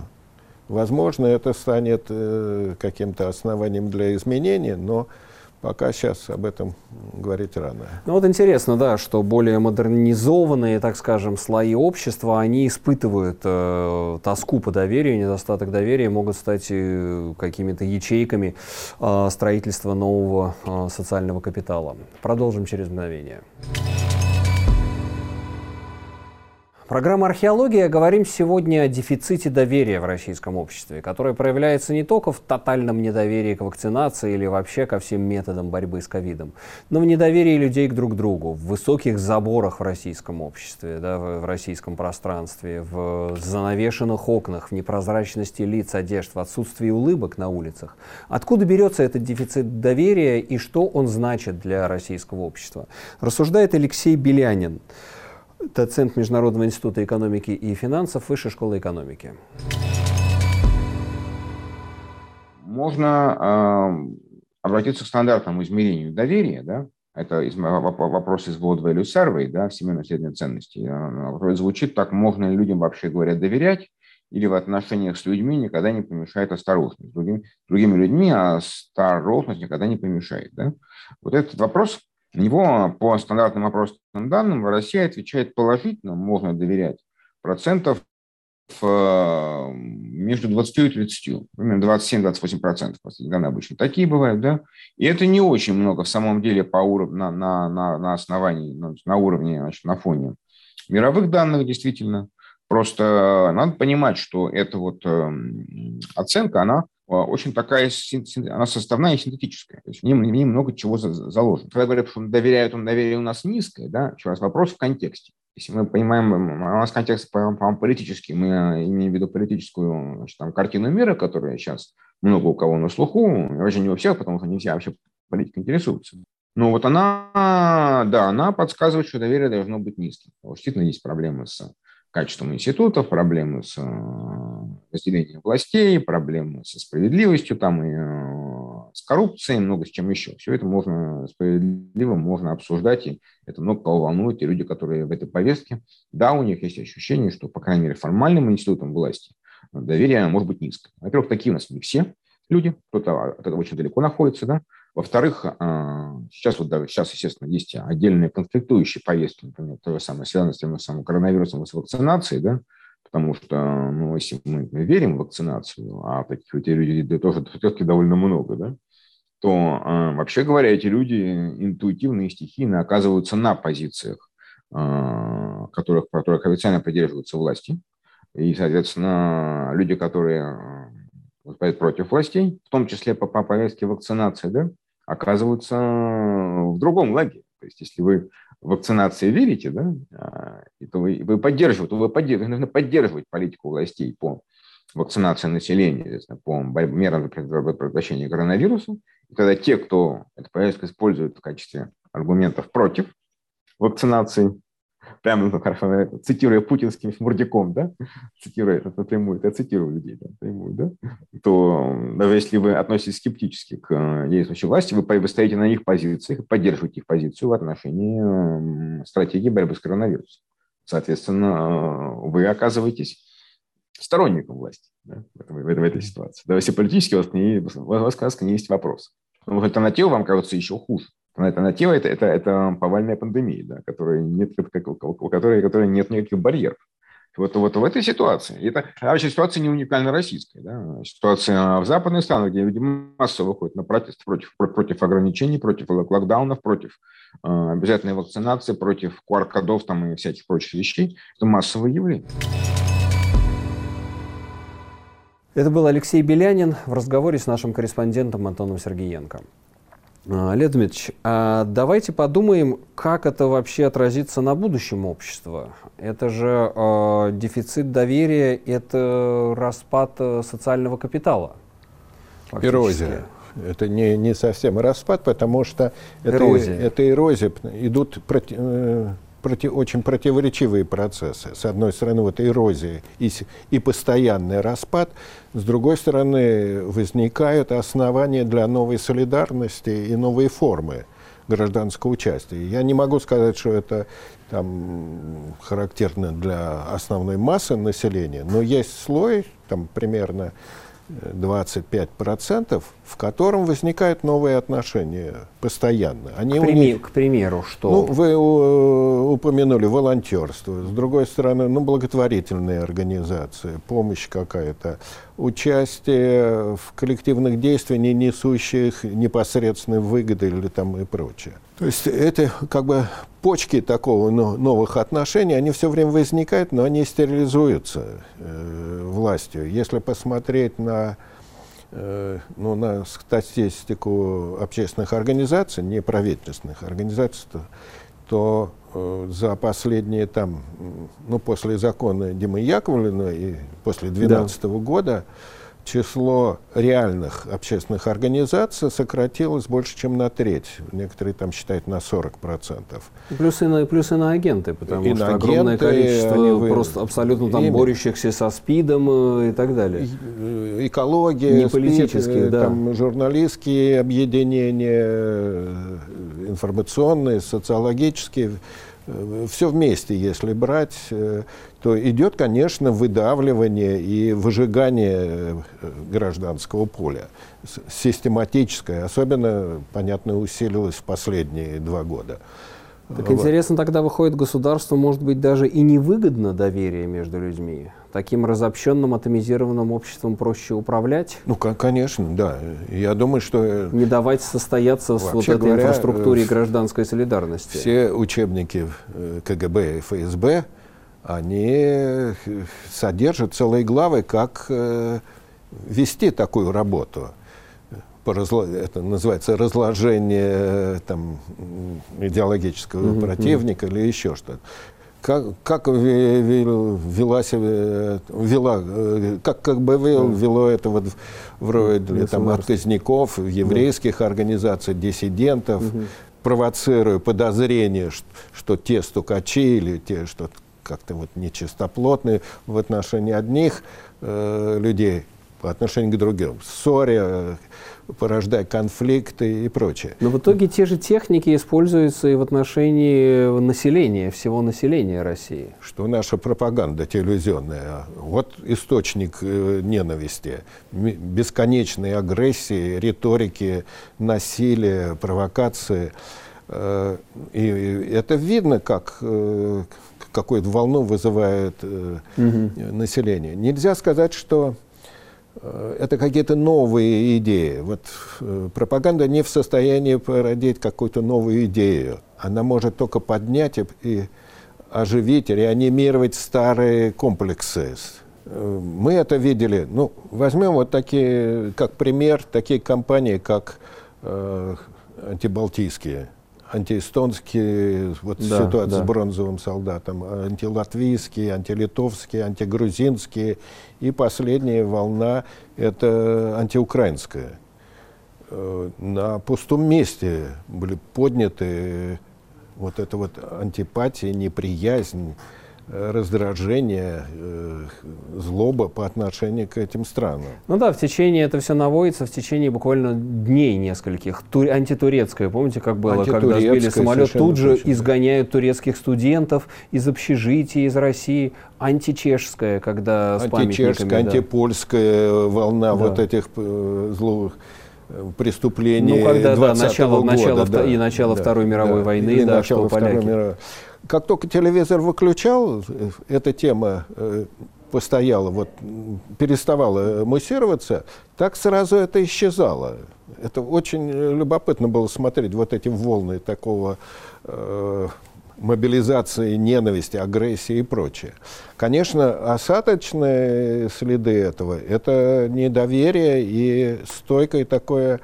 Возможно, это станет э, каким-то основанием для изменений, но пока сейчас об этом говорить рано. Ну вот интересно, да, что более модернизованные, так скажем, слои общества, они испытывают э, тоску по доверию, недостаток доверия, могут стать э, какими-то ячейками э, строительства нового э, социального капитала. Продолжим через мгновение. Программа «Археология» говорим сегодня о дефиците доверия в российском обществе, которое проявляется не только в тотальном недоверии к вакцинации или вообще ко всем методам борьбы с ковидом, но в недоверии людей к друг другу, в высоких заборах в российском обществе, да, в российском пространстве, в занавешенных окнах, в непрозрачности лиц, одежд, в отсутствии улыбок на улицах. Откуда берется этот дефицит доверия и что он значит для российского общества? Рассуждает Алексей Белянин доцент Международного института экономики и финансов Высшей школы экономики. Можно э, обратиться к стандартному измерению доверия, да, это вопрос из World Value Survey, да, всемирной исследования ценностей. Который звучит так, можно ли людям вообще говоря доверять, или в отношениях с людьми никогда не помешает осторожность. С другими, другими людьми осторожность никогда не помешает. Да? Вот этот вопрос на него по стандартным опросным данным Россия отвечает положительно, можно доверять, процентов э, между 20 и 30, примерно 27-28 процентов данные обычно такие бывают, да, и это не очень много в самом деле по уровню, на, на, на, на основании, на, на уровне, значит, на фоне мировых данных действительно, просто надо понимать, что эта вот э, оценка, она очень такая, она составная и синтетическая. То есть в ней, много чего заложено. Когда говорят, что доверяют, он доверие у нас низкое, да, еще раз, вопрос в контексте. Если мы понимаем, у нас контекст, по-моему, политический, мы имеем в виду политическую значит, там, картину мира, которая сейчас много у кого на слуху, вообще не у всех, потому что не все вообще политикой интересуются. Но вот она, да, она подсказывает, что доверие должно быть низким. Действительно есть проблемы с качеством институтов, проблемы с э, разделением властей, проблемы со справедливостью там и э, с коррупцией, много с чем еще. Все это можно справедливо, можно обсуждать, и это много кого волнует, и люди, которые в этой повестке, да, у них есть ощущение, что, по крайней мере, формальным институтам власти доверие может быть низкое. Во-первых, такие у нас не все люди, кто-то от этого очень далеко находится, да, во-вторых, а, сейчас, вот, да, сейчас, естественно, есть отдельные конфликтующие повестки, например, то же самое, связанное с тем самым коронавирусом и с вакцинацией, да, потому что, ну, если мы верим в вакцинацию, а таких вот людей тоже все-таки довольно много, да, то, а, вообще говоря, эти люди интуитивно и стихийно оказываются на позициях, а, которых, которых официально придерживаются власти, и, соответственно, люди, которые выступают против властей, в том числе по, по повестке вакцинации, да, оказываются в другом лагере. То есть, если вы вакцинации верите, да, а, то вы, вы поддерживаете, вы поддерживаете, поддерживать политику властей по вакцинации населения, по мерам предотвращения коронавируса. И тогда те, кто эту повестку используют в качестве аргументов против вакцинации, прямо ну, хорошо, цитируя путинским шмурдяком, да, цитируя это напрямую, я цитирую людей да, напрямую, да, то даже если вы относитесь скептически к э, действующей власти, вы, вы стоите на их позициях поддерживаете их позицию в отношении стратегии борьбы с коронавирусом. Соответственно, э, вы оказываетесь сторонником власти да, в, этом, в, этой ситуации. Да, если политически у вас, не, у вас, у вас не есть вопрос. Но альтернатива вам кажется еще хуже. Альтернатива это, это, это повальная пандемия, да, которой нет, у которой, которой нет никаких барьеров. Вот, вот в этой ситуации, это вообще ситуация не уникально российская, да, ситуация в западных странах, где люди массово выходят на протест против, против ограничений, против локдаунов, против э, обязательной вакцинации, против QR-кодов там и всяких прочих вещей, это массовое явление. Это был Алексей Белянин в разговоре с нашим корреспондентом Антоном Сергеенко. А, Лев Дмитриевич, а давайте подумаем, как это вообще отразится на будущем общества. Это же э, дефицит доверия, это распад э, социального капитала. Эрозия. Это не, не совсем распад, потому что эрозия. Это, это эрозия. Идут проти, э, проти, очень противоречивые процессы. С одной стороны, вот эрозия и, и постоянный распад, с другой стороны, возникают основания для новой солидарности и новой формы гражданского участия. Я не могу сказать, что это там, характерно для основной массы населения, но есть слой, там примерно 25%, в котором возникают новые отношения постоянно. Они к, прими, них, к примеру, что? Ну, вы э, упомянули волонтерство. С другой стороны, ну, благотворительные организации, помощь какая-то, участие в коллективных действиях, не несущих непосредственной выгоды или там и прочее. То есть это как бы почки такого новых отношений, они все время возникают, но они стерилизуются э, властью. Если посмотреть на, э, ну, на статистику общественных организаций, неправительственных организаций, то, то э, за последние там, ну, после закона Димы Яковлевны и после 2012 да. года число реальных общественных организаций сократилось больше, чем на треть. Некоторые там считают на 40%. Плюс и на, плюс агенты, потому и что огромное количество вы, просто абсолютно там именно. борющихся со СПИДом э, и так далее. Э, экология, Не политические, э, да. там, журналистские объединения, информационные, социологические все вместе, если брать, э, то идет, конечно, выдавливание и выжигание э, гражданского поля. Систематическое, особенно, понятно, усилилось в последние два года. Так интересно, тогда выходит государство, может быть, даже и невыгодно доверие между людьми. Таким разобщенным, атомизированным обществом проще управлять? Ну, конечно, да. Я думаю, что... Э, Не давать состояться с вот этой говоря, инфраструктуре э, гражданской солидарности. Все учебники э, КГБ и ФСБ, они содержат целые главы, как вести такую работу разло... это называется разложение там, идеологического mm-hmm. противника или еще что-то. Как, как вела себя, вела, как, как бы вело это вот вроде там, отказников, еврейских да. организаций, диссидентов, угу. провоцируя подозрение, что, что те стукачи или те, что как-то вот нечистоплотные в отношении одних э, людей, по отношению к другим, ссоре, порождать конфликты и прочее. Но в итоге те же техники используются и в отношении населения, всего населения России. Что наша пропаганда телевизионная, вот источник э, ненависти, бесконечной агрессии, риторики, насилия, провокации. Э, и это видно, как э, какую-то волну вызывает угу. население. Нельзя сказать, что это какие-то новые идеи. Вот э, пропаганда не в состоянии породить какую-то новую идею. Она может только поднять и, и оживить, реанимировать старые комплексы. Э, мы это видели. Ну, возьмем вот такие, как пример, такие компании, как э, антибалтийские антиэстонские, вот да, ситуация да. с бронзовым солдатом, антилатвийские, антилитовские, антигрузинские, и последняя волна – это антиукраинская. Э, на пустом месте были подняты вот эта вот антипатия, неприязнь, раздражение, э, злоба по отношению к этим странам. Ну да, в течение, это все наводится в течение буквально дней нескольких. Тур, антитурецкое, помните, как было, когда сбили самолет, тут же точно. изгоняют турецких студентов из общежитий, из России. Античешская, когда с Античешская, да. антипольская волна да. вот этих э, злых преступлений ну, когда, да, начало, года. Начало, да, и начало да, Второй мировой да, войны, да, что поляки. Мировой как только телевизор выключал, эта тема э, постояла, вот, переставала муссироваться, так сразу это исчезало. Это очень любопытно было смотреть вот эти волны такого э, мобилизации ненависти, агрессии и прочее. Конечно, осадочные следы этого – это недоверие и стойкое такое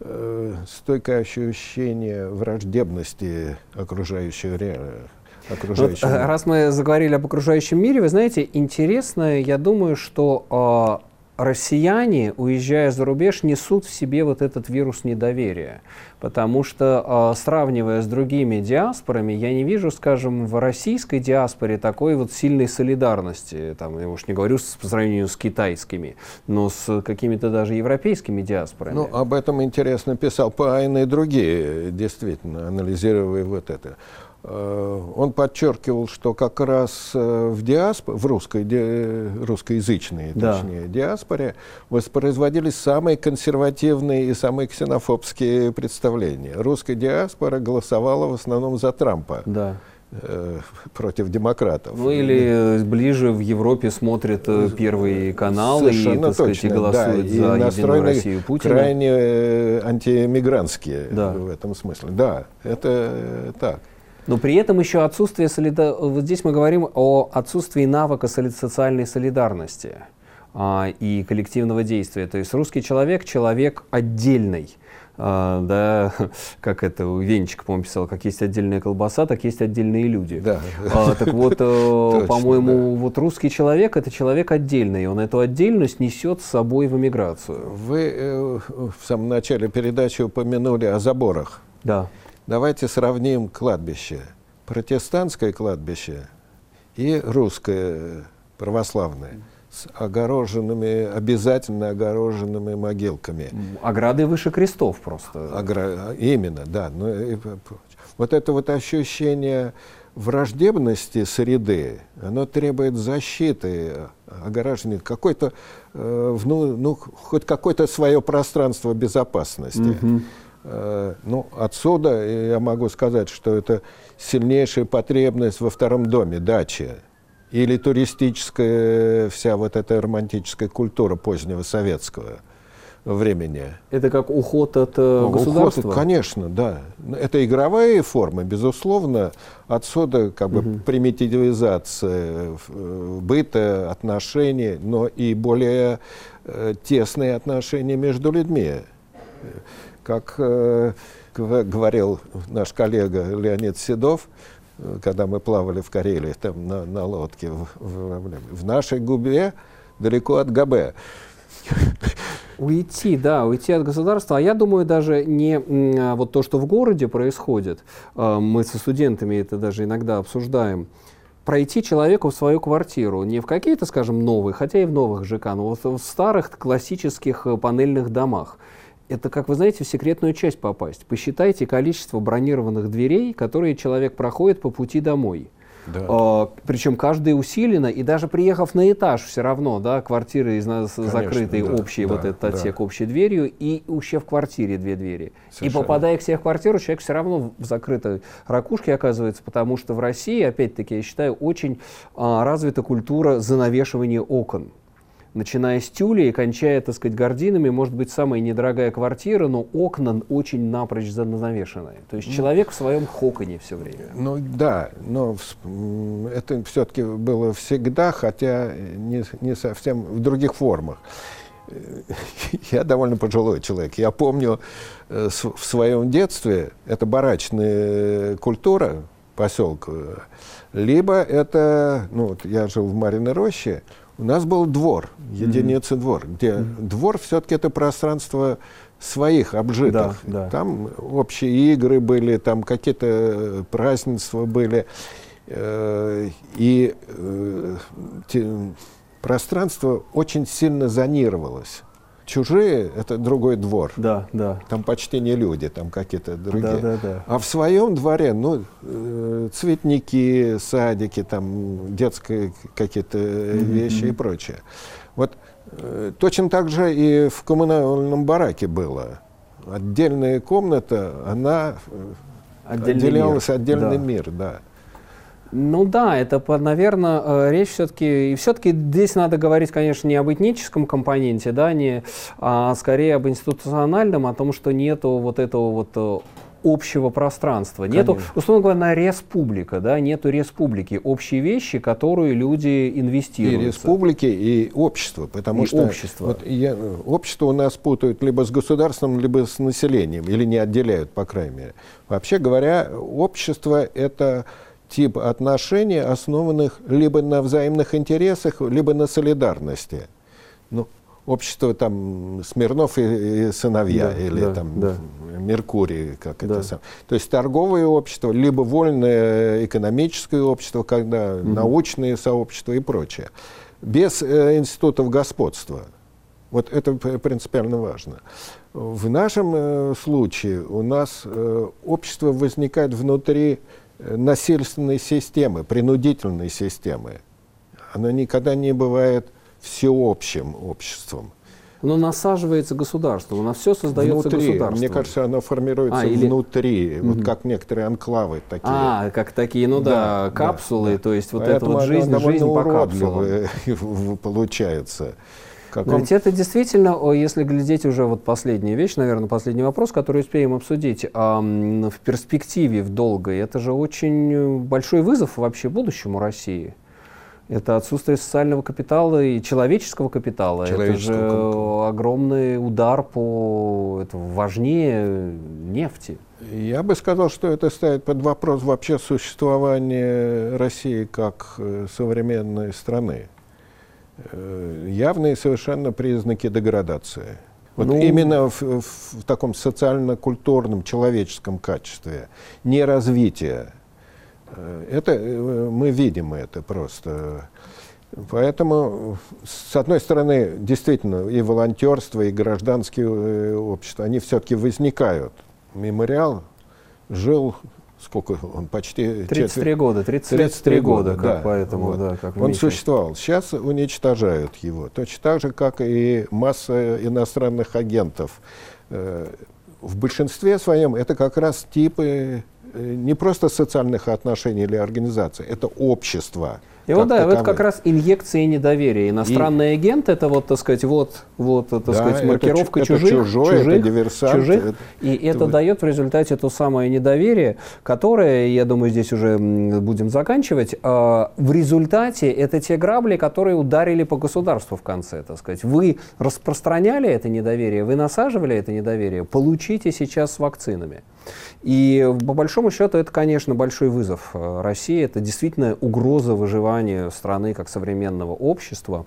э, стойкое ощущение враждебности окружающего реальности вот, раз мы заговорили об окружающем мире, вы знаете, интересно, я думаю, что э, россияне, уезжая за рубеж, несут в себе вот этот вирус недоверия. Потому что, э, сравнивая с другими диаспорами, я не вижу, скажем, в российской диаспоре такой вот сильной солидарности. Там, я уж не говорю с, по сравнению с китайскими, но с какими-то даже европейскими диаспорами. Ну, об этом интересно писал Пайн и другие, действительно, анализируя вот это. Э, он подчеркивал, что как раз э, в диаспоре, в русской, ди, русскоязычной, да. точнее, диаспоре воспроизводились самые консервативные и самые ксенофобские представления. Русская диаспора голосовала в основном за Трампа. Да э, против демократов. Ну или ближе в Европе смотрят Первый канал Совершенно и, так сказать, точно, и голосуют да, за Единую Россию Путина. крайне антимигрантские да. в этом смысле. Да, это так. Но при этом еще отсутствие солида... Вот здесь мы говорим о отсутствии навыка социальной солидарности а, и коллективного действия. То есть русский человек — человек отдельный. А, да, как это у Венчика, по-моему, писал, как есть отдельная колбаса, так есть отдельные люди. Да. А, так вот, э, по-моему, да. вот русский человек это человек отдельный, он эту отдельность несет с собой в эмиграцию. Вы э, в самом начале передачи упомянули о заборах. Да. Давайте сравним кладбище. Протестантское кладбище и русское православное с огороженными, обязательно огороженными могилками. Ограды выше крестов просто. Огра... Именно, да. Ну. Вот это вот ощущение враждебности среды, оно требует защиты, огораживания, какой-то, э, ну, ну, хоть какое-то свое пространство безопасности. Mm-hmm. Э, ну, отсюда я могу сказать, что это сильнейшая потребность во втором доме, дача. Или туристическая вся вот эта романтическая культура позднего советского времени. Это как уход от э, ну, государства? Уход, конечно, да. Это игровая форма, безусловно. Отсюда как бы угу. примитивизация э, быта, отношений, но и более э, тесные отношения между людьми как э, говорил наш коллега Леонид Седов, э, когда мы плавали в Карелии там на, на лодке в, в, в нашей губе далеко от ГБ. Уйти, да, уйти от государства. А я думаю, даже не а, вот то, что в городе происходит, э, мы со студентами это даже иногда обсуждаем, пройти человеку в свою квартиру, не в какие-то, скажем, новые, хотя и в новых ЖК, но в старых классических панельных домах это, как вы знаете, в секретную часть попасть. Посчитайте количество бронированных дверей, которые человек проходит по пути домой. Да. А, причем каждый усиленно, и даже приехав на этаж, все равно, да, квартиры из нас закрытой, да, общей, да, вот этот отсек да. общей дверью, и еще в квартире две двери. Совершенно. И попадая к себе в квартиру, человек все равно в закрытой ракушке оказывается, потому что в России, опять-таки, я считаю, очень а, развита культура занавешивания окон начиная с тюля и кончая, так сказать, гординами, может быть, самая недорогая квартира, но окна очень напрочь занавешенные. То есть ну, человек в своем хоконе все время. Ну да, но это все-таки было всегда, хотя не, не совсем в других формах. Я довольно пожилой человек. Я помню э, в своем детстве, это барачная культура поселка, либо это, ну, вот я жил в Мариной роще, у нас был двор, единица mm-hmm. двор, где mm-hmm. двор все-таки это пространство своих обжитых. Да, да. Там общие игры были, там какие-то празднества были. Э, и э, пространство очень сильно зонировалось. Чужие — это другой двор. Да, да. Там почти не люди, там какие-то другие. Да, да, да. А в своем дворе, ну, э, цветники, садики, там детские какие-то mm-hmm. вещи и прочее. Вот э, точно так же и в коммунальном бараке было. Отдельная комната, она Отдельный отделялась мир. отдельный да. мир, да. Ну да, это, наверное, э, речь все-таки... И все-таки здесь надо говорить, конечно, не об этническом компоненте, да, не, а скорее об институциональном, о том, что нету вот этого вот э, общего пространства. Нету, условно говоря, республика, да, нету республики, общие вещи, которые люди инвестируют. И республики, и общество, потому и что общество. Вот я, общество у нас путают либо с государством, либо с населением, или не отделяют, по крайней мере. Вообще говоря, общество – это тип отношений, основанных либо на взаимных интересах, либо на солидарности. Ну, общество там Смирнов и, и сыновья, да, или да, там да. Меркурий, как да. это сам. То есть торговое общество, либо вольное экономическое общество, когда угу. научные сообщества и прочее. Без э, институтов господства. Вот это принципиально важно. В нашем э, случае у нас э, общество возникает внутри насильственной системы, принудительной системы. Оно никогда не бывает всеобщим обществом. Оно насаживается государством, оно все создается внутри, государством. Мне кажется, оно формируется а, или... внутри, угу. вот как некоторые анклавы такие. А, как такие, ну да, да капсулы, да. то есть вот Поэтому эта вот жизнь, жизнь по капсулам. получается. Но ведь это действительно, если глядеть уже вот последняя вещь, наверное, последний вопрос, который успеем обсудить, а, в перспективе, в долгой, это же очень большой вызов вообще будущему России. Это отсутствие социального капитала и человеческого капитала. Человеческого это же капитала. огромный удар по это важнее нефти. Я бы сказал, что это ставит под вопрос вообще существование России как э, современной страны. Э, явные совершенно признаки деградации. Вот ну, именно в, в таком социально-культурном, человеческом качестве, неразвития Э, это, э, мы видим это просто. Поэтому, с одной стороны, действительно, и волонтерство, и гражданские общества, они все-таки возникают. Мемориал жил сколько он почти 33 четверть, года 33, 33 года, как да, поэтому вот. да как он существовал. Сейчас уничтожают его. Точно так же как и масса иностранных агентов. В большинстве своем это как раз типы не просто социальных отношений или организаций, это общество. И вот да, таковые. это как раз инъекция недоверия. Иностранный и... агент это вот, так сказать, вот, вот, так да, сказать, маркировка это, чужих, это чужой, чужих, это диверсант. Чужих, это, и это, это дает в результате то самое недоверие, которое, я думаю, здесь уже будем заканчивать. А, в результате это те грабли, которые ударили по государству в конце, так сказать. Вы распространяли это недоверие, вы насаживали это недоверие, получите сейчас с вакцинами. И по большому счету это, конечно, большой вызов э, России. Это действительно угроза выживания страны как современного общества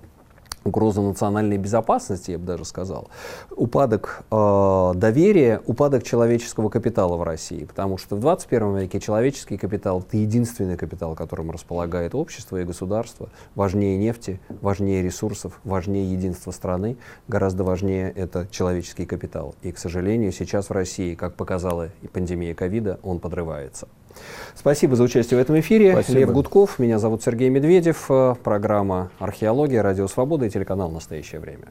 угроза национальной безопасности, я бы даже сказал, упадок э, доверия, упадок человеческого капитала в России. Потому что в 21 веке человеческий капитал – это единственный капитал, которым располагает общество и государство. Важнее нефти, важнее ресурсов, важнее единства страны, гораздо важнее это человеческий капитал. И, к сожалению, сейчас в России, как показала и пандемия ковида, он подрывается. Спасибо за участие в этом эфире. Спасибо. Лев Гудков, меня зовут Сергей Медведев. Э, программа «Археология», «Радио Свобода» и телеканал «Настоящее время».